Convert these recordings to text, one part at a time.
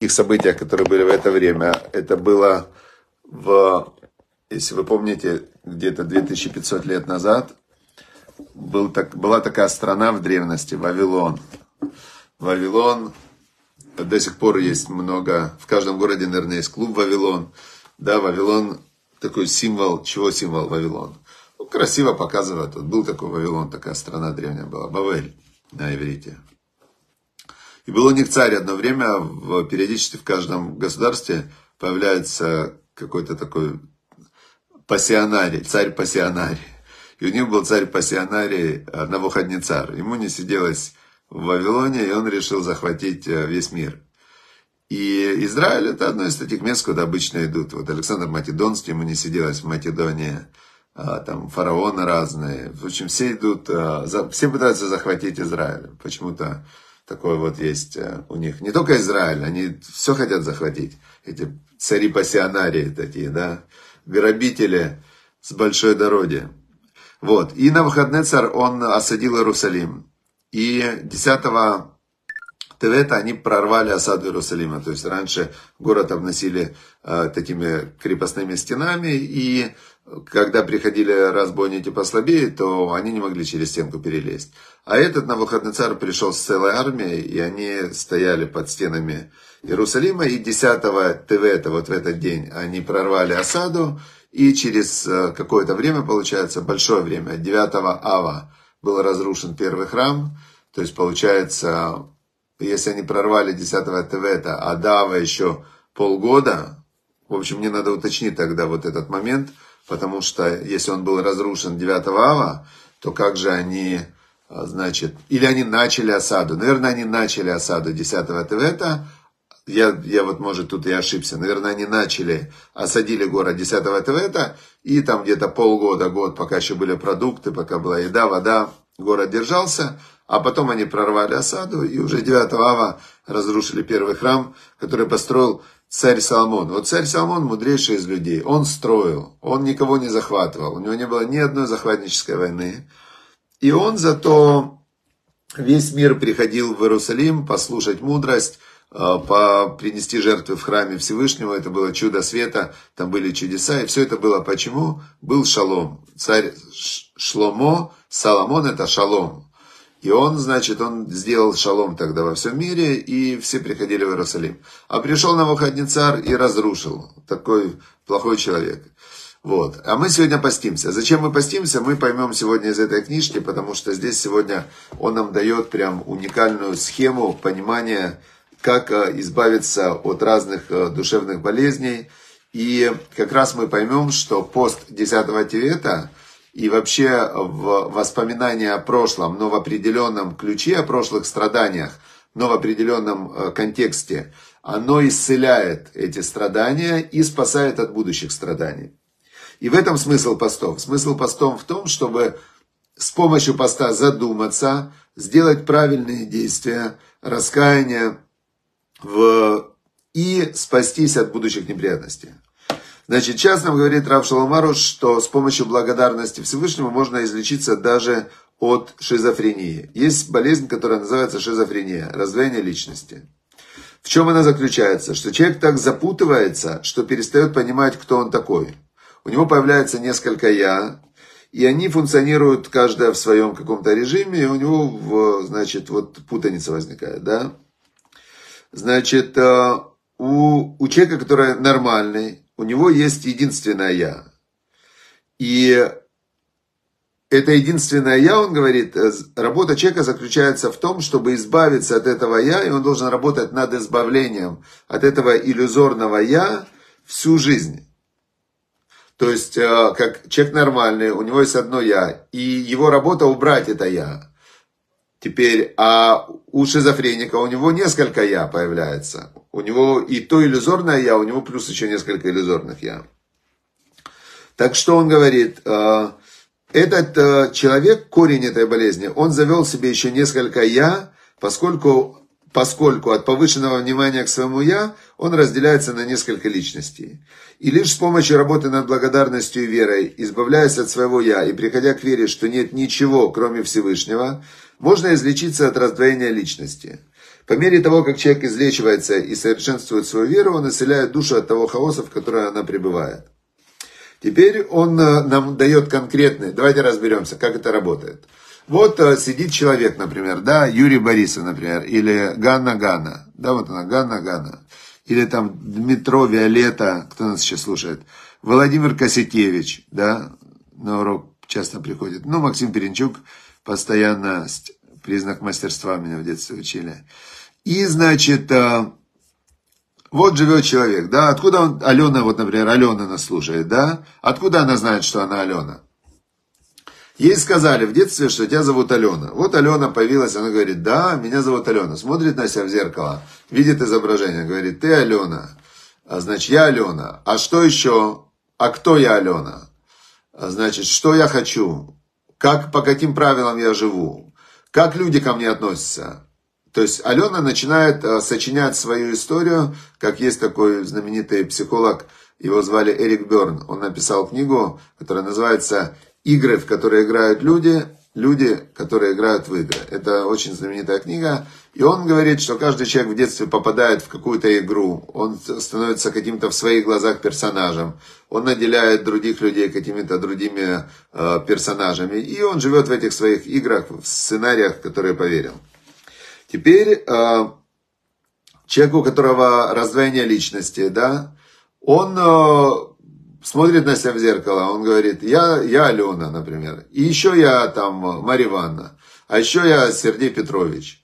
Их событиях, которые были в это время, это было в, если вы помните, где-то 2500 лет назад, был так, была такая страна в древности, Вавилон. Вавилон, до сих пор есть много, в каждом городе, наверное, есть клуб Вавилон. Да, Вавилон такой символ, чего символ Вавилон? Ну, красиво показывает, вот был такой Вавилон, такая страна древняя была, Бавель на иврите. И был у них царь одно время, в, периодически в каждом государстве появляется какой-то такой пассионарий, царь пассионарий. И у них был царь пассионарий э, Навуходнецар. Ему не сиделось в Вавилоне, и он решил захватить э, весь мир. И Израиль это одно из таких мест, куда обычно идут. Вот Александр Македонский, ему не сиделось в Македонии, а, там фараоны разные. В общем, все идут, а, все пытаются захватить Израиль. Почему-то такое вот есть э, у них. Не только Израиль, они все хотят захватить. Эти цари-пассионарии такие, да, грабители с большой дороги. Вот. И на выходный царь он осадил Иерусалим. И 10 Тевета они прорвали осаду Иерусалима. То есть раньше город обносили э, такими крепостными стенами, и когда приходили разбойники послабее, то они не могли через стенку перелезть. А этот на выходный царь пришел с целой армией, и они стояли под стенами Иерусалима, и 10 Тевета, вот в этот день, они прорвали осаду, и через э, какое-то время, получается, большое время, 9 Ава, был разрушен первый храм, то есть, получается, если они прорвали 10 Тевета, а Дава еще полгода, в общем, мне надо уточнить тогда вот этот момент, потому что если он был разрушен 9 ава, то как же они, а, значит, или они начали осаду, наверное, они начали осаду 10 Тевета, я, я вот, может, тут и ошибся, наверное, они начали, осадили город 10 Тевета, и там где-то полгода, год, пока еще были продукты, пока была еда, вода, город держался, а потом они прорвали осаду и уже 9 ава разрушили первый храм, который построил царь Соломон. Вот царь Соломон мудрейший из людей. Он строил, он никого не захватывал. У него не было ни одной захватнической войны. И он зато весь мир приходил в Иерусалим послушать мудрость, э, по принести жертвы в храме Всевышнего. Это было чудо света, там были чудеса. И все это было почему? Был шалом. Царь Шломо, Соломон это шалом. И он, значит, он сделал шалом тогда во всем мире, и все приходили в Иерусалим. А пришел на выходный царь и разрушил. Такой плохой человек. Вот. А мы сегодня постимся. Зачем мы постимся, мы поймем сегодня из этой книжки, потому что здесь сегодня он нам дает прям уникальную схему понимания, как э, избавиться от разных э, душевных болезней. И как раз мы поймем, что пост 10 Тевета – и вообще в воспоминания о прошлом, но в определенном ключе, о прошлых страданиях, но в определенном э, контексте, оно исцеляет эти страдания и спасает от будущих страданий. И в этом смысл постов. Смысл постов в том, чтобы с помощью поста задуматься, сделать правильные действия, раскаяние в... и спастись от будущих неприятностей. Значит, сейчас нам говорит Рав Шаламаруш, что с помощью благодарности Всевышнему можно излечиться даже от шизофрении. Есть болезнь, которая называется шизофрения, раздвоение личности. В чем она заключается? Что человек так запутывается, что перестает понимать, кто он такой. У него появляется несколько «я», и они функционируют каждая в своем каком-то режиме, и у него, значит, вот путаница возникает, да? Значит, э, у, у человека, который нормальный, у него есть единственное «я». И это единственное «я», он говорит, э, работа человека заключается в том, чтобы избавиться от этого «я», и он должен работать над избавлением от этого иллюзорного «я» всю жизнь. То есть, э, как человек нормальный, у него есть одно «я», и его работа убрать это «я». Теперь, а у шизофреника у него несколько «я» появляется. У него и то иллюзорное «я», у него плюс еще несколько иллюзорных «я». Так что он говорит, э, этот э, человек, корень этой болезни, он завел себе еще несколько «я», поскольку, поскольку от повышенного внимания к своему «я» он разделяется на несколько личностей. И лишь с помощью работы над благодарностью и верой, избавляясь от своего «я» и приходя к вере, что нет ничего, кроме Всевышнего – Можно излечиться от раздвоения личности. По мере того, как человек излечивается и совершенствует свою веру, он исцеляет душу от того хаоса, в котором она пребывает. Теперь он э, нам дает конкретные, давайте разберемся, как это работает. Вот э, сидит человек, например, да, Юрий Борисов, например, или Ганна Ганна, да, вот она, Ганна Ганна, или там Дмитро Виолетта, кто нас сейчас слушает, Владимир Косякевич, да, на урок часто приходит, ну, Максим Перенчук, постоянно признак мастерства меня в детстве учили. И, значит, э, вот живет человек, да, откуда он, Алена, вот, например, Алена нас слушает, да, откуда она знает, что она Алена? Ей сказали в детстве, что тебя зовут Алена. Вот Алена появилась, она говорит, да, меня зовут Алена. Смотрит на себя в зеркало, видит изображение, говорит, ты Алена. А значит, я Алена. А что еще? А кто я Алена? А значит, что я хочу? Как, по каким правилам я живу? Как люди ко мне относятся? То есть Алена начинает э, сочинять свою историю, как есть такой знаменитый психолог, его звали Эрик Берн. Он написал книгу, которая называется игры, в которые играют люди, люди, которые играют в игры. Это очень знаменитая книга. И он говорит, что каждый человек в детстве попадает в какую-то игру. Он становится каким-то в своих глазах персонажем. Он наделяет других людей какими-то другими э, персонажами. И он живет в этих своих играх, в сценариях, которые поверил. Теперь э, человек, у которого раздвоение личности, да, он э, смотрит на себя в зеркало, он говорит, я, я Алена, например, и еще я там Марья Ивановна, а еще я Сергей Петрович.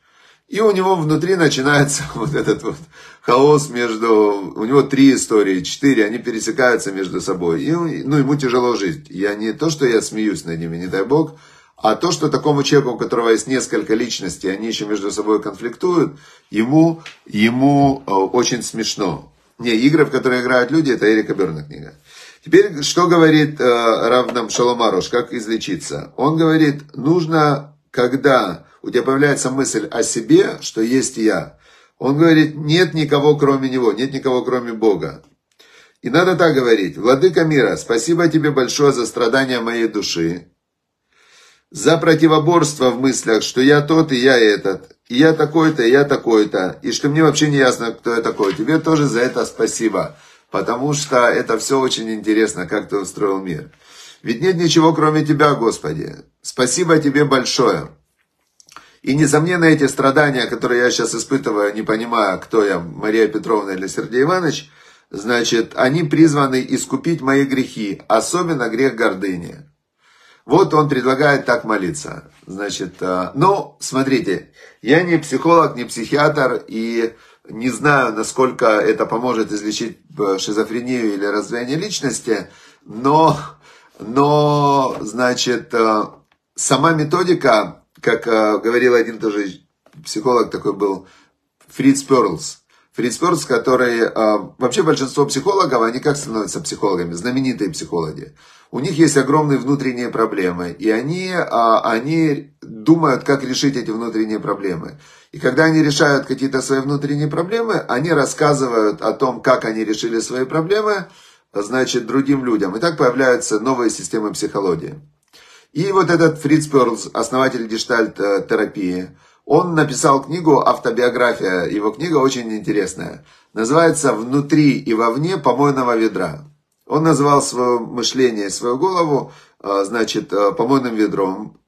И у него внутри начинается вот этот вот хаос между... У него три истории, четыре, они пересекаются между собой. И ну, ему тяжело жить. Я не то, что я смеюсь над ними, не дай бог, а то, что такому человеку, у которого есть несколько личностей, они еще между собой конфликтуют, ему, ему э, очень смешно. Не, игры, в которые играют люди, это Эрика Берна книга. Теперь, что говорит э, Рав нам Шаломарош, как излечиться? Он говорит, нужно, когда у тебя появляется мысль о себе, что есть я, он говорит, нет никого кроме него, нет никого кроме Бога. И надо так говорить, Владыка мира, спасибо тебе большое за страдания моей души, за противоборство в мыслях, что я тот и я этот, и я такой-то, и я такой-то, и что мне вообще не ясно, кто я такой. Тебе тоже за это спасибо потому что это все очень интересно, как ты устроил мир. Ведь нет ничего, кроме Тебя, Господи. Спасибо Тебе большое. И, несомненно, эти страдания, которые я сейчас испытываю, не понимая, кто я, Мария Петровна или Сергей Иванович, значит, они призваны искупить мои грехи, особенно грех гордыни. Вот он предлагает так молиться. Значит, ну, смотрите, я не психолог, не психиатр, и не знаю, насколько это поможет излечить э, шизофрению или раздвоение личности, но, но значит, э, сама методика, как говорил один тоже психолог такой был, Фриц Перлс, Фриц Перлс, который, вообще большинство психологов, они как становятся психологами, знаменитые психологи у них есть огромные внутренние проблемы, и они, а, они думают, как решить эти внутренние проблемы. И когда они решают какие-то свои внутренние проблемы, они рассказывают о том, как они решили свои проблемы, значит, другим людям. И так появляются новые системы психологии. И вот этот Фриц Перлс, основатель гештальт-терапии, он написал книгу «Автобиография». Его книга очень интересная. Называется «Внутри и вовне помойного ведра». Он назвал свое мышление, свою голову, а, значит, а, помойным ведром.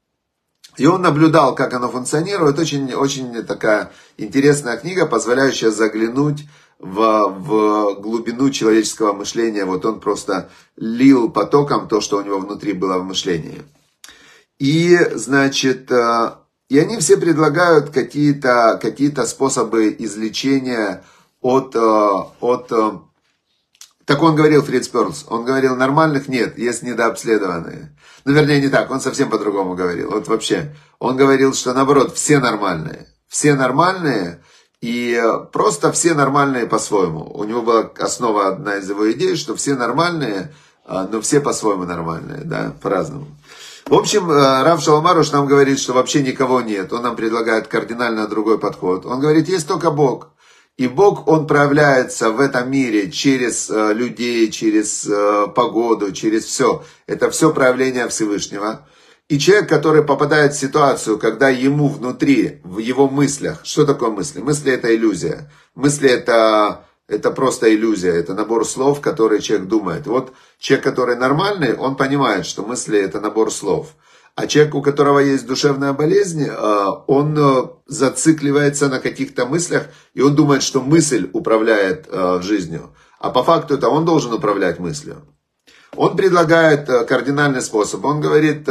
И он наблюдал, как оно функционирует. Очень, очень такая интересная книга, позволяющая заглянуть в, в глубину человеческого мышления. Вот он просто лил потоком то, что у него внутри было в мышлении. И, значит, а, и они все предлагают какие-то какие способы излечения от, от так он говорил, Фриц Перлс. Он говорил, нормальных нет, есть недообследованные. Ну, вернее, не так, он совсем по-другому говорил. Вот вообще, он говорил, что наоборот, все нормальные. Все нормальные, и просто все нормальные по-своему. У него была основа, одна из его идей, что все нормальные, а, но все по-своему нормальные, да, по-разному. В общем, э, Рав Шаламаруш нам говорит, что вообще никого нет. Он нам предлагает кардинально другой подход. Он говорит, есть только Бог. И Бог, Он проявляется в этом мире через э, людей, через э, погоду, через все. Это все проявление Всевышнего. И человек, который попадает в ситуацию, когда ему внутри, в его мыслях, что такое мысли? Мысли это иллюзия. Мысли это, это просто иллюзия, это набор слов, которые человек думает. Вот человек, который нормальный, он понимает, что мысли это набор слов. А человек, у которого есть душевная болезнь, э, он э, зацикливается на каких-то мыслях, и он думает, что мысль управляет э, жизнью. А по факту это он должен управлять мыслью. Он предлагает кардинальный способ. Он говорит,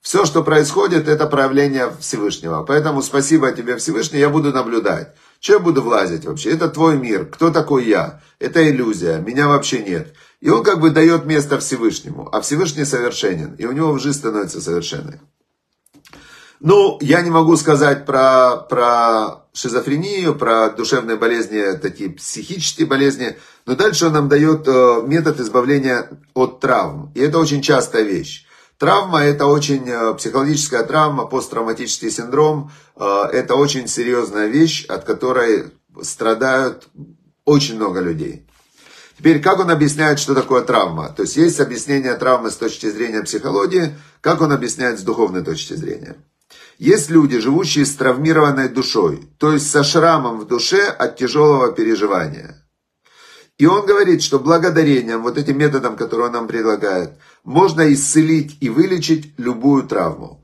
все, что происходит, это проявление Всевышнего. Поэтому спасибо тебе, Всевышний, я буду наблюдать. Че я буду влазить вообще? Это твой мир. Кто такой я? Это иллюзия. Меня вообще нет. И он как бы дает место Всевышнему, а Всевышний совершенен, и у него жизнь становится совершенной. Ну, я не могу сказать про, про шизофрению, про душевные болезни, такие психические болезни, но дальше он нам дает э, метод избавления от травм. И это очень частая вещь. Травма – это очень э, психологическая травма, посттравматический синдром. Э, это очень серьезная вещь, от которой страдают очень много людей. Теперь, как он объясняет, что такое травма? То есть, есть объяснение травмы с точки зрения психологии, как он объясняет с духовной точки зрения. Есть люди, живущие с травмированной душой, то есть со шрамом в душе от тяжелого переживания. И он говорит, что благодарением, вот этим методом, который он нам предлагает, можно исцелить и вылечить любую травму.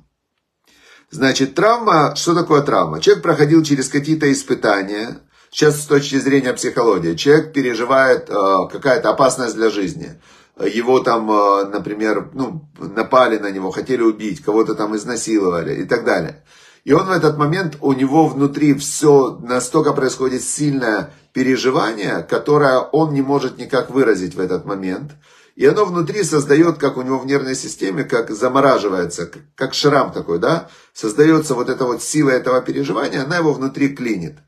Значит, травма, что такое травма? Человек проходил через какие-то испытания, Сейчас с точки зрения психологии. Человек переживает э, какая-то опасность для жизни. Его там, э, например, ну, напали на него, хотели убить, кого-то там изнасиловали и так далее. И он в этот момент, у него внутри все настолько происходит сильное переживание, которое он не может никак выразить в этот момент. И оно внутри создает, как у него в нервной системе, как замораживается, как шрам такой, да, создается вот эта вот сила этого переживания, она его внутри клинит.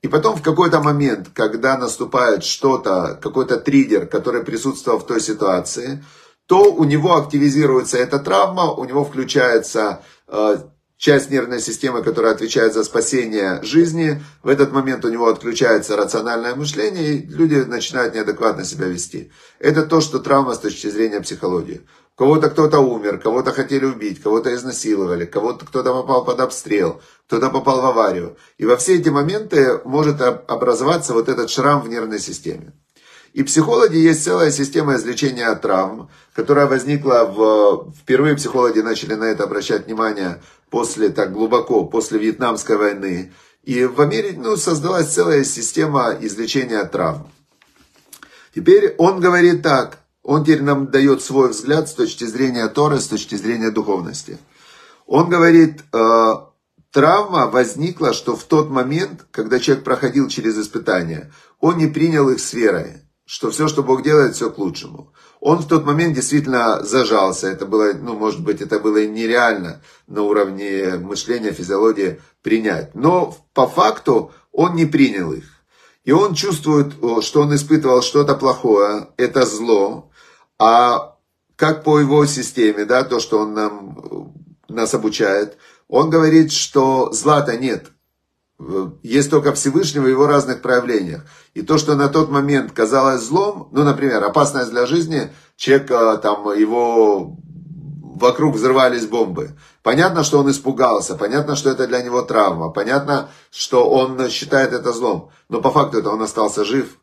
И потом в какой-то момент, когда наступает что-то, какой-то триггер, который присутствовал в той ситуации, то у него активизируется эта травма, у него включается э, часть нервной системы, которая отвечает за спасение жизни. В этот момент у него отключается рациональное мышление, и люди начинают неадекватно себя вести. Это то, что травма с точки зрения психологии. Кого-то кто-то умер, кого-то хотели убить, кого-то изнасиловали, кого-то кто-то попал под обстрел, кто-то попал в аварию. И во все эти моменты может образоваться вот этот шрам в нервной системе. И психологи есть целая система излечения от травм, которая возникла в... Впервые психологи начали на это обращать внимание после, так глубоко, после Вьетнамской войны. И в Америке ну, создалась целая система излечения травм. Теперь он говорит так, он теперь нам дает свой взгляд с точки зрения Торы, с точки зрения духовности. Он говорит, э, травма возникла, что в тот момент, когда человек проходил через испытания, он не принял их с верой, что все, что Бог делает, все к лучшему. Он в тот момент действительно зажался. Это было, ну, может быть, это было нереально на уровне мышления, физиологии принять. Но по факту он не принял их. И он чувствует, что он испытывал что-то плохое, это зло, а как по его системе, да, то, что он нам, нас обучает, он говорит, что зла-то нет. Есть только Всевышнего в его разных проявлениях. И то, что на тот момент казалось злом, ну, например, опасность для жизни, человек, а, там, его вокруг взрывались бомбы. Понятно, что он испугался, понятно, что это для него травма, понятно, что он считает это злом, но по факту это он остался жив.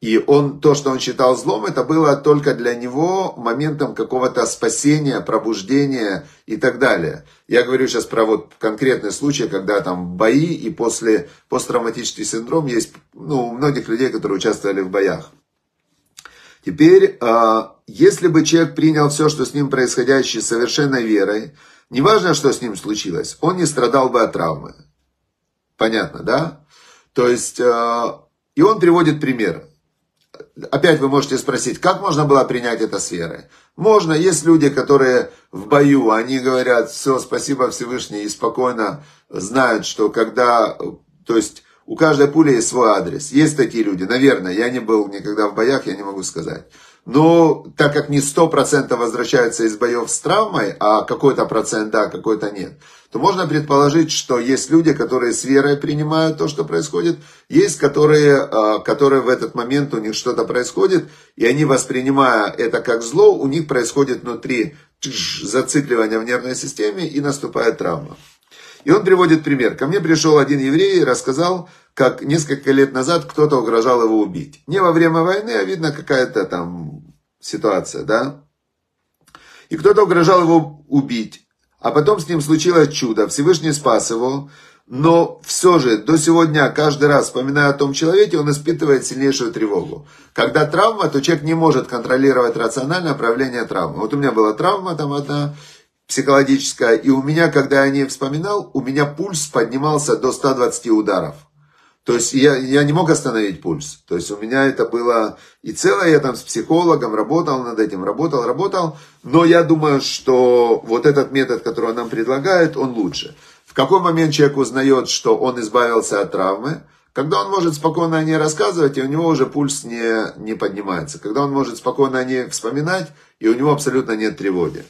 И он, то, что он считал злом, это было только для него моментом какого-то спасения, пробуждения и так далее. Я говорю сейчас про вот конкретный случай, когда там бои и после посттравматический синдром есть ну, у многих людей, которые участвовали в боях. Теперь, а, если бы человек принял все, что с ним происходящее, совершенной верой, неважно, что с ним случилось, он не страдал бы от травмы. Понятно, да? То есть, а, и он приводит пример опять вы можете спросить, как можно было принять это с верой? Можно, есть люди, которые в бою, они говорят, все, спасибо Всевышний, и спокойно знают, что когда, то есть у каждой пули есть свой адрес. Есть такие люди, наверное, я не был никогда в боях, я не могу сказать. Но так как не 100% возвращаются из боев с травмой, а какой-то процент да, какой-то нет, то можно предположить, что есть люди, которые с верой принимают то, что происходит, есть которые, а, которые в этот момент у них что-то происходит, и они, воспринимая это как зло, у них происходит внутри зацикливание в нервной системе и наступает травма. И он приводит пример. Ко мне пришел один еврей и рассказал, как несколько лет назад кто-то угрожал его убить. Не во время войны, а видно какая-то там ситуация, да? И кто-то угрожал его убить. А потом с ним случилось чудо. Всевышний спас его. Но все же до сегодня, каждый раз вспоминая о том человеке, он испытывает сильнейшую тревогу. Когда травма, то человек не может контролировать рациональное проявление травмы. Вот у меня была травма там одна, психологическая, и у меня, когда я не вспоминал, у меня пульс поднимался до 120 ударов. То есть я, я не мог остановить пульс. То есть у меня это было и целое, я там с психологом работал над этим, работал, работал. Но я думаю, что вот этот метод, который он нам предлагает, он лучше. В какой момент человек узнает, что он избавился от травмы? Когда он может спокойно о ней рассказывать, и у него уже пульс не, не поднимается. Когда он может спокойно о ней вспоминать, и у него абсолютно нет тревоги.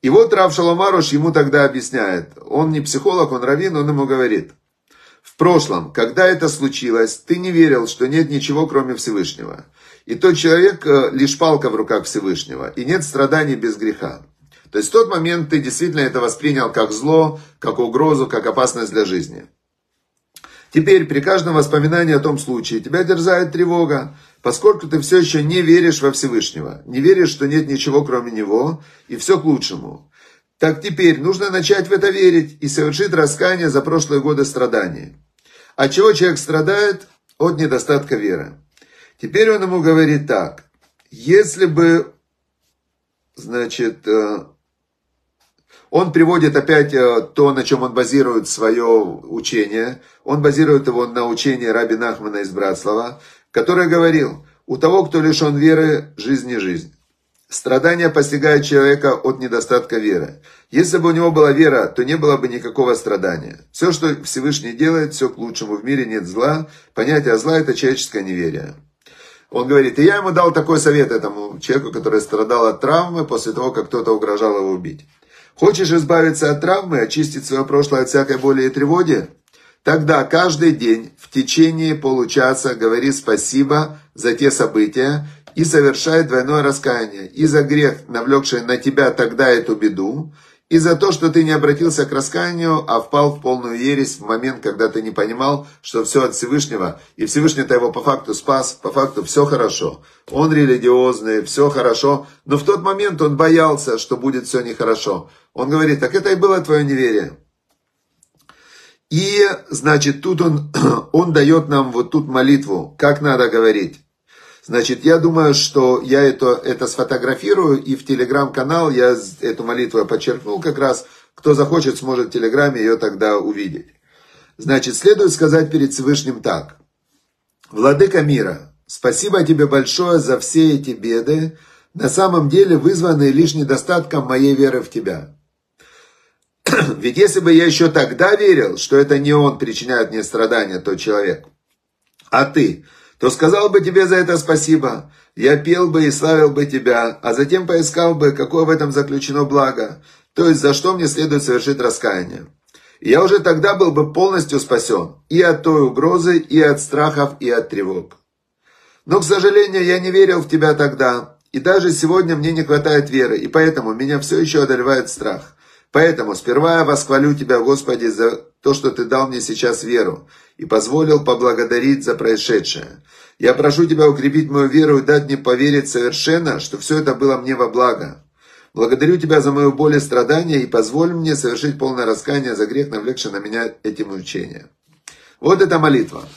И вот Рав Шаломаруш ему тогда объясняет. Он не психолог, он раввин, он ему говорит. В прошлом, когда это случилось, ты не верил, что нет ничего, кроме Всевышнего. И тот человек э, лишь палка в руках Всевышнего, и нет страданий без греха. То есть в тот момент ты действительно это воспринял как зло, как угрозу, как опасность для жизни. Теперь при каждом воспоминании о том случае тебя терзает тревога, поскольку ты все еще не веришь во Всевышнего, не веришь, что нет ничего кроме Него, и все к лучшему. Так теперь нужно начать в это верить и совершить раскаяние за прошлые годы страданий. От чего человек страдает? От недостатка веры. Теперь он ему говорит так. Если бы, значит, э, он приводит опять э, то, на чем он базирует свое учение. Он базирует его на учении Раби Нахмана из Братслава, который говорил, у того, кто лишен веры, жизнь не жизнь. Страдания постигают человека от недостатка веры. Если бы у него была вера, то не было бы никакого страдания. Все, что Всевышний делает, все к лучшему. В мире нет зла. Понятие зла – это человеческое неверие. Он говорит, и я ему дал такой совет этому человеку, который страдал от травмы после того, как кто-то угрожал его убить. Хочешь избавиться от травмы, очистить свое прошлое от всякой боли и тревоги? Тогда каждый день в течение получаса говори спасибо за те события и совершай двойное раскаяние. И за грех, навлекший на тебя тогда эту беду, и за то, что ты не обратился к раскаянию, а впал в полную ересь в момент, когда ты не понимал, что все от Всевышнего, и Всевышний-то его по факту спас, по факту все хорошо. Он религиозный, все хорошо, но в тот момент он боялся, что будет все нехорошо. Он говорит, так это и было твое неверие. И, значит, тут он, он дает нам вот тут молитву, как надо говорить. Значит, я думаю, что я это, это сфотографирую, и в телеграм-канал я эту молитву подчеркнул как раз. Кто захочет, сможет в телеграме ее тогда увидеть. Значит, следует сказать перед Всевышним так. Владыка мира, спасибо тебе большое за все эти беды, на самом деле вызванные лишь недостатком моей веры в тебя. Ведь если бы я еще тогда верил, что это не он причиняет мне страдания, тот человек, а ты, то сказал бы тебе за это спасибо. Я пел бы и славил бы тебя, а затем поискал бы, какое в этом заключено благо, то есть за что мне следует совершить раскаяние. Я уже тогда был бы полностью спасен и от той угрозы, и от страхов, и от тревог. Но, к сожалению, я не верил в тебя тогда, и даже сегодня мне не хватает веры, и поэтому меня все еще одолевает страх. Поэтому сперва я восхвалю Тебя, Господи, за то, что Ты дал мне сейчас веру и позволил поблагодарить за происшедшее. Я прошу Тебя укрепить мою веру и дать мне поверить совершенно, что все это было мне во благо. Благодарю Тебя за мою боль и страдания и позволь мне совершить полное раскаяние за грех, навлекший на меня эти мучения. Вот эта молитва.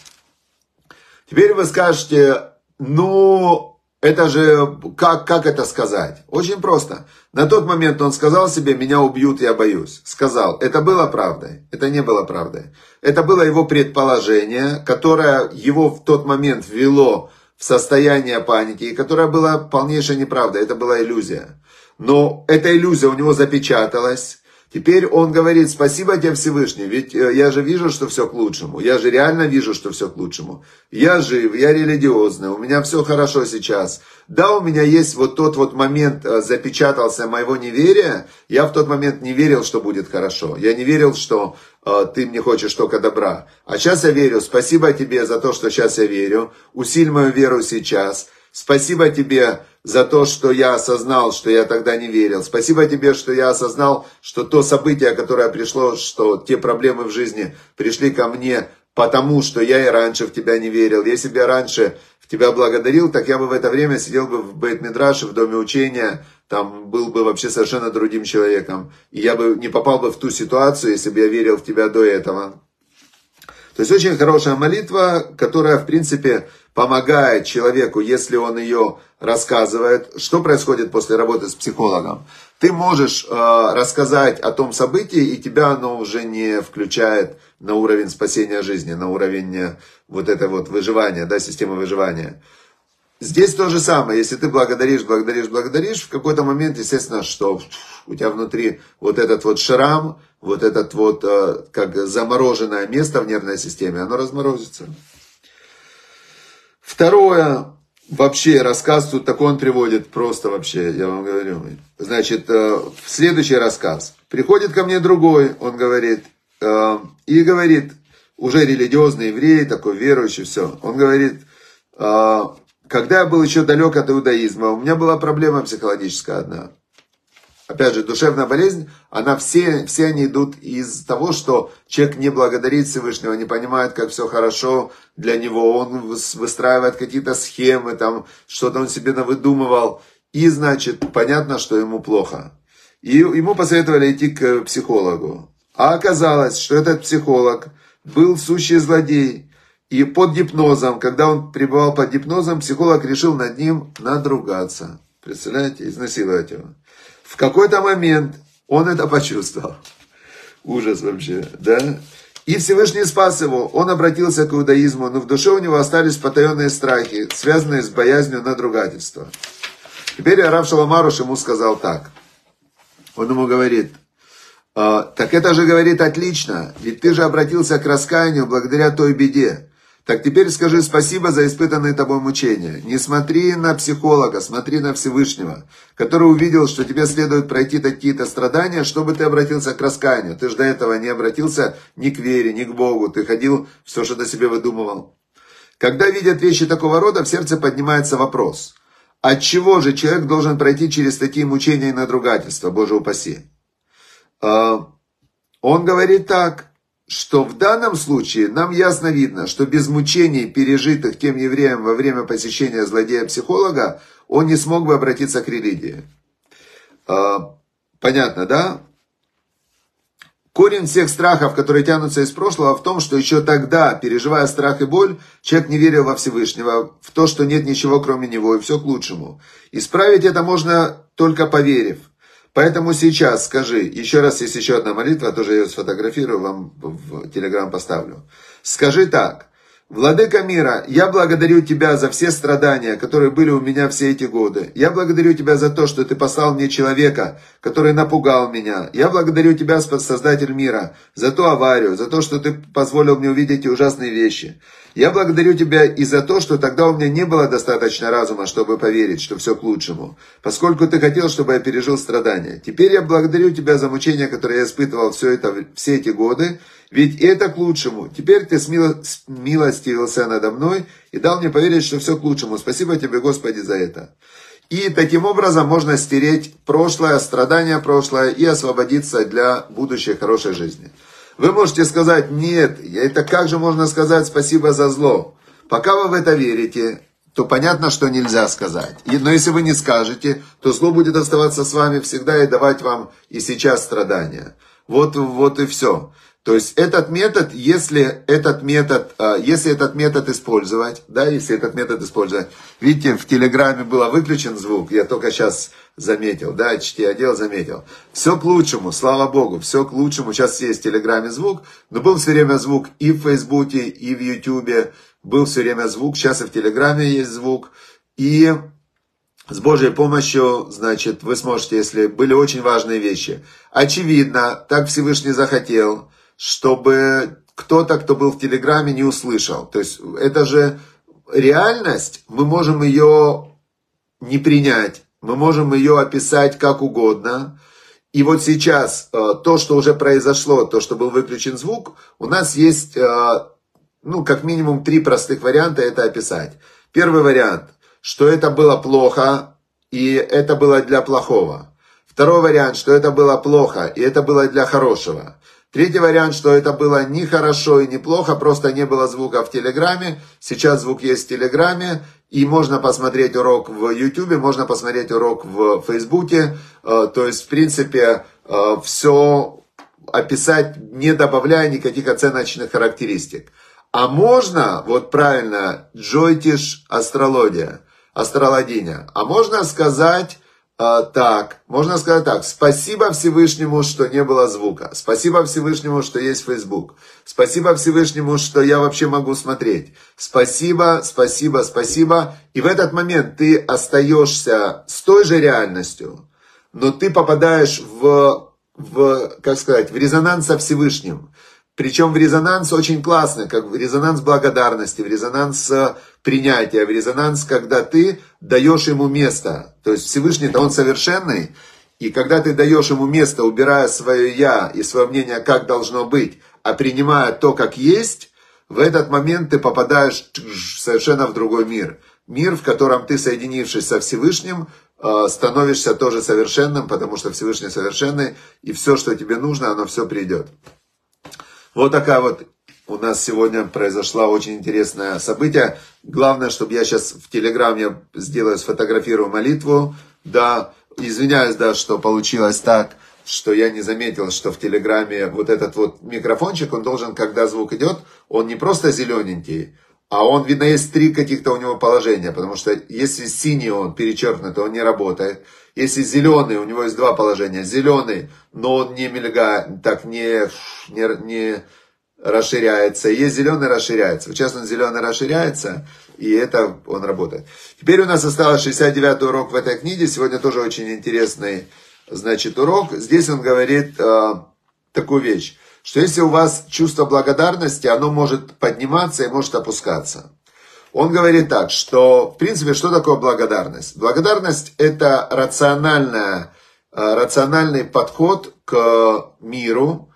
Теперь вы скажете, ну, это же, как, как это сказать? Очень просто. На тот момент он сказал себе, меня убьют, я боюсь. Сказал, это было правдой, это не было правдой. Это было его предположение, которое его в тот момент ввело в состояние паники, и которое было полнейшей неправдой, это была иллюзия. Но эта иллюзия у него запечаталась, Теперь он говорит, спасибо тебе Всевышний, ведь э, я же вижу, что все к лучшему. Я же реально вижу, что все к лучшему. Я жив, я религиозный, у меня все хорошо сейчас. Да, у меня есть вот тот вот момент, э, запечатался моего неверия. Я в тот момент не верил, что будет хорошо. Я не верил, что э, ты мне хочешь только добра. А сейчас я верю. Спасибо тебе за то, что сейчас я верю. Усиль мою веру сейчас. Спасибо тебе за то, что я осознал, что я тогда не верил. Спасибо тебе, что я осознал, что то событие, которое пришло, что те проблемы в жизни пришли ко мне, потому что я и раньше в тебя не верил. Если бы я раньше в тебя благодарил, так я бы в это время сидел бы в Бейт-Мидраше, в Доме учения, там был бы вообще совершенно другим человеком. И я бы не попал бы в ту ситуацию, если бы я верил в тебя до этого. То есть очень хорошая молитва, которая, в принципе, помогает человеку, если он ее рассказывает. Что происходит после работы с психологом? Ты можешь э, рассказать о том событии, и тебя оно уже не включает на уровень спасения жизни, на уровень э, вот это вот выживания, да, системы выживания. Здесь то же самое. Если ты благодаришь, благодаришь, благодаришь, в какой-то момент, естественно, что у тебя внутри вот этот вот шрам, вот этот вот э, как замороженное место в нервной системе, оно разморозится. Второе, вообще рассказ тут такой он приводит, просто вообще, я вам говорю. Значит, э, следующий рассказ. Приходит ко мне другой, он говорит, э, и говорит, уже религиозный еврей, такой верующий, все. Он говорит, когда я был еще далек от иудаизма, у меня была проблема психологическая одна. Опять же, душевная болезнь, она все, все они идут из того, что человек не благодарит Всевышнего, не понимает, как все хорошо для него, он выстраивает какие-то схемы, там что-то он себе навыдумывал, и, значит, понятно, что ему плохо. И ему посоветовали идти к психологу. А оказалось, что этот психолог был сущий злодей, и под гипнозом, когда он пребывал под гипнозом, психолог решил над ним надругаться. Представляете, изнасиловать его. В какой-то момент он это почувствовал. Ужас вообще, да? И Всевышний спас его. Он обратился к иудаизму, но в душе у него остались потаенные страхи, связанные с боязнью надругательства. Теперь Арав Шаламаруш ему сказал так. Он ему говорит, «А, так это же говорит отлично, ведь ты же обратился к раскаянию благодаря той беде. Так теперь скажи спасибо за испытанные тобой мучения. Не смотри на психолога, смотри на Всевышнего, который увидел, что тебе следует пройти такие-то страдания, чтобы ты обратился к раскаянию. Ты же до этого не обратился ни к вере, ни к Богу. Ты ходил, все что-то себе выдумывал. Когда видят вещи такого рода, в сердце поднимается вопрос. От чего же человек должен пройти через такие мучения и надругательства, Боже упаси? А, он говорит так что в данном случае нам ясно видно, что без мучений, пережитых тем евреем во время посещения злодея-психолога, он не смог бы обратиться к религии. А, понятно, да? Корень всех страхов, которые тянутся из прошлого, в том, что еще тогда, переживая страх и боль, человек не верил во Всевышнего, в то, что нет ничего кроме него, и все к лучшему. Исправить это можно только поверив. Поэтому сейчас скажи, еще раз есть еще одна молитва, тоже ее сфотографирую, вам в Телеграм поставлю. Скажи так. Владыка мира, я благодарю Тебя за все страдания, которые были у меня все эти годы. Я благодарю Тебя за то, что Ты послал мне человека, который напугал меня. Я благодарю Тебя, Создатель мира, за ту аварию, за то, что Ты позволил мне увидеть эти ужасные вещи. Я благодарю Тебя и за то, что тогда у меня не было достаточно разума, чтобы поверить, что все к лучшему, поскольку Ты хотел, чтобы я пережил страдания. Теперь я благодарю Тебя за мучения, которые я испытывал все, это, все эти годы, ведь это к лучшему. Теперь Ты смилостивился надо мной и дал мне поверить, что все к лучшему. Спасибо Тебе, Господи, за это. И таким образом можно стереть прошлое, страдания прошлое и освободиться для будущей хорошей жизни. Вы можете сказать, нет, это как же можно сказать спасибо за зло? Пока вы в это верите, то понятно, что нельзя сказать. Но если вы не скажете, то зло будет оставаться с вами всегда и давать вам и сейчас страдания. Вот, вот и все. То есть этот метод, если этот метод, а, если этот метод использовать, да, если этот метод использовать, видите, в Телеграме был выключен звук, я только сейчас заметил, да, чти отдел заметил. Все к лучшему, слава Богу, все к лучшему. Сейчас есть в Телеграме звук, но был все время звук и в Фейсбуке, и в Ютубе, был все время звук, сейчас и в Телеграме есть звук. И с Божьей помощью, значит, вы сможете, если были очень важные вещи. Очевидно, так Всевышний захотел, чтобы кто-то, кто был в Телеграме, не услышал. То есть это же реальность, мы можем ее не принять, мы можем ее описать как угодно. И вот сейчас э, то, что уже произошло, то, что был выключен звук, у нас есть, э, ну, как минимум три простых варианта это описать. Первый вариант. что это было плохо, и это было для плохого. Второй вариант, что это было плохо, и это было для хорошего. Третий вариант, что это было не хорошо и не плохо, просто не было звука в Телеграме. Сейчас звук есть в Телеграме, и можно посмотреть урок в Ютубе, можно посмотреть урок в Фейсбуке. Э, то есть, в принципе, э, все описать, не добавляя никаких оценочных характеристик. А можно, вот правильно, Джойтиш астрология, астрологиня. А можно сказать а, так, можно сказать так. Спасибо Всевышнему, что не было звука. Спасибо Всевышнему, что есть Facebook. Спасибо Всевышнему, что я вообще могу смотреть. Спасибо, спасибо, спасибо. И в этот момент ты остаешься с той же реальностью, но ты попадаешь в, в как сказать, в резонанс со Всевышним. Причем в резонанс очень классно, как в резонанс благодарности, в резонанс принятия, в резонанс, когда ты даешь ему место. То есть Всевышний-то он совершенный, и когда ты даешь ему место, убирая свое «я» и свое мнение, как должно быть, а принимая то, как есть, в этот момент ты попадаешь совершенно в другой мир. Мир, в котором ты, соединившись со Всевышним, э, становишься тоже совершенным, потому что Всевышний совершенный, и все, что тебе нужно, оно все придет. Вот такая вот у нас сегодня произошло очень интересное событие. Главное, чтобы я сейчас в Телеграме сделаю, сфотографирую молитву. Да, извиняюсь, да, что получилось так, что я не заметил, что в Телеграме вот этот вот микрофончик, он должен, когда звук идет, он не просто зелененький, а он, видно, есть три каких-то у него положения, потому что если синий он перечеркнут, он не работает. Если зеленый, у него есть два положения. Зеленый, но он не мелькает, так не, не, не расширяется. Есть зеленый, расширяется. Сейчас он зеленый расширяется, и это он работает. Теперь у нас осталось 69 урок в этой книге. Сегодня тоже очень интересный, значит, урок. Здесь он говорит э, такую вещь, что если у вас чувство благодарности, оно может подниматься и может опускаться. Он говорит так, что, в принципе, что такое благодарность? Благодарность – это рациональная, э, рациональный подход к миру,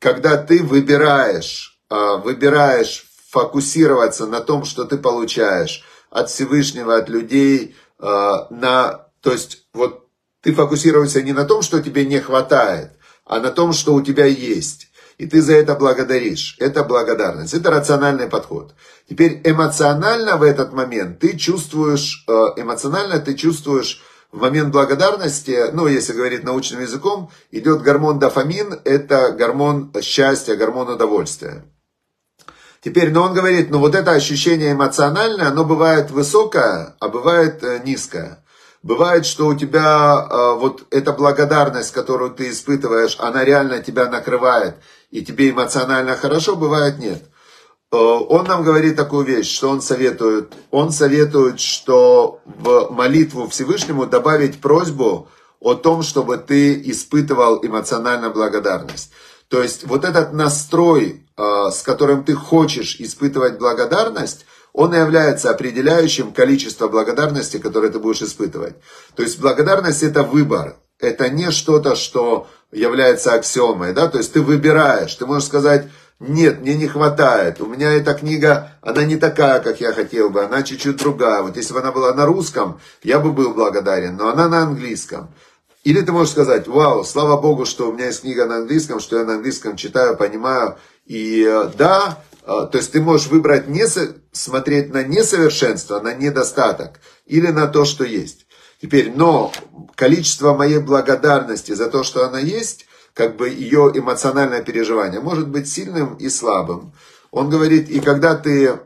когда ты выбираешь, э, выбираешь фокусироваться на том, что ты получаешь от Всевышнего, от людей, э, на, то есть вот ты фокусируешься не на том, что тебе не хватает, а на том, что у тебя есть и ты за это благодаришь. Это благодарность, это рациональный подход. Теперь эмоционально в этот момент ты чувствуешь, э, эмоционально ты чувствуешь в момент благодарности, ну, если говорить научным языком, идет гормон дофамин, это гормон счастья, гормон удовольствия. Теперь, но он говорит, ну вот это ощущение эмоциональное, оно бывает высокое, а бывает э, низкое. Бывает, что у тебя э, вот эта благодарность, которую ты испытываешь, она реально тебя накрывает, и тебе эмоционально хорошо, бывает нет. Э, он нам говорит такую вещь, что он советует. Он советует, что в молитву Всевышнему добавить просьбу о том, чтобы ты испытывал эмоциональную благодарность. То есть вот этот настрой, э, с которым ты хочешь испытывать благодарность, он является определяющим количество благодарности, которое ты будешь испытывать. То есть благодарность это выбор. Это не что-то, что является аксиомой, да, то есть ты выбираешь, ты можешь сказать, нет, мне не хватает, у меня эта книга, она не такая, как я хотел бы, она чуть-чуть другая, вот если бы она была на русском, я бы был благодарен, но она на английском. Или ты можешь сказать, вау, слава Богу, что у меня есть книга на английском, что я на английском читаю, понимаю, и э, да, э, то есть ты можешь выбрать не смотреть на несовершенство, на недостаток, или на то, что есть. Теперь, но количество моей благодарности за то, что она есть, как бы ее эмоциональное переживание, может быть сильным и слабым. Он говорит, и когда ты э,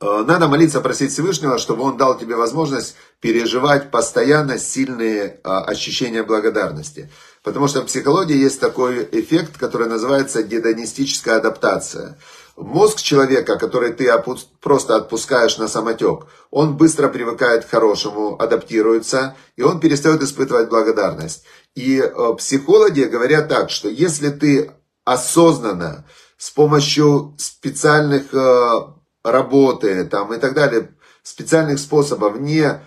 надо молиться, просить Всевышнего, чтобы Он дал тебе возможность переживать постоянно сильные э, ощущения благодарности. Потому что в психологии есть такой эффект, который называется гедонистическая адаптация. Мозг человека, который ты просто отпускаешь на самотек, он быстро привыкает к хорошему, адаптируется, и он перестает испытывать благодарность. И э, психологи говорят так, что если ты осознанно, с помощью специальных э, работы там, и так далее, специальных способов не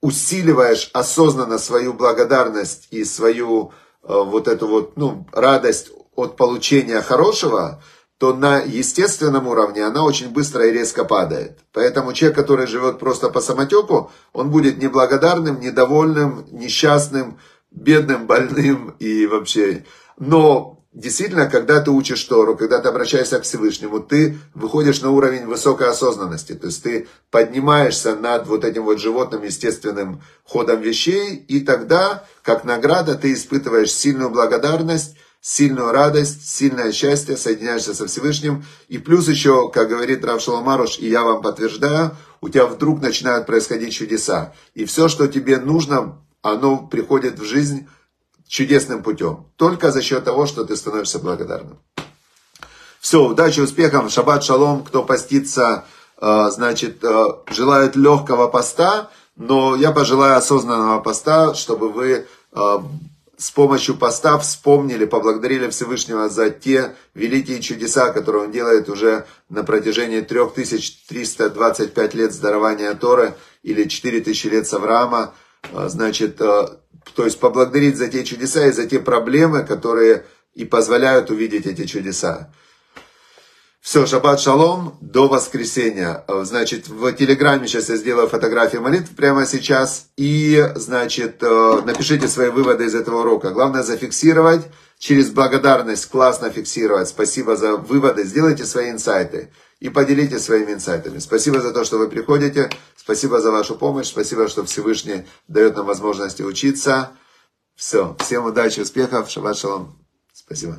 усиливаешь осознанно свою благодарность и свою э, вот эту вот ну, радость от получения хорошего, то на естественном уровне она очень быстро и резко падает. Поэтому человек, который живет просто по самотеку, он будет неблагодарным, недовольным, несчастным, бедным, больным и вообще. Но действительно, когда ты учишь Тору, когда ты обращаешься к Всевышнему, ты выходишь на уровень высокой осознанности. То есть ты поднимаешься над вот этим вот животным естественным ходом вещей, и тогда, как награда, ты испытываешь сильную благодарность, сильную радость, сильное счастье, соединяешься со Всевышним. И плюс еще, как говорит Рав Шаломаруш, и я вам подтверждаю, у тебя вдруг начинают происходить чудеса. И все, что тебе нужно, оно приходит в жизнь чудесным путем. Только за счет того, что ты становишься благодарным. Все, удачи, успехов, шаббат шалом, кто постится, э, значит, э, желает легкого поста, но я пожелаю осознанного поста, чтобы вы э, с помощью поста вспомнили, поблагодарили Всевышнего за те великие чудеса, которые он делает уже на протяжении 3325 лет здорования Торы или 4000 лет с Авраама. А, значит, а, то есть поблагодарить за те чудеса и за те проблемы, которые и позволяют увидеть эти чудеса. Все, шаббат шалом, до воскресенья. Значит, в Телеграме сейчас я сделаю фотографии молитв прямо сейчас. И, значит, э, напишите свои выводы из этого урока. Главное зафиксировать, через благодарность классно фиксировать. Спасибо за выводы, сделайте свои инсайты и поделитесь своими инсайтами. Спасибо за то, что вы приходите, спасибо за вашу помощь, спасибо, что Всевышний дает нам возможности учиться. Все, всем удачи, успехов, шаббат шалом. Спасибо.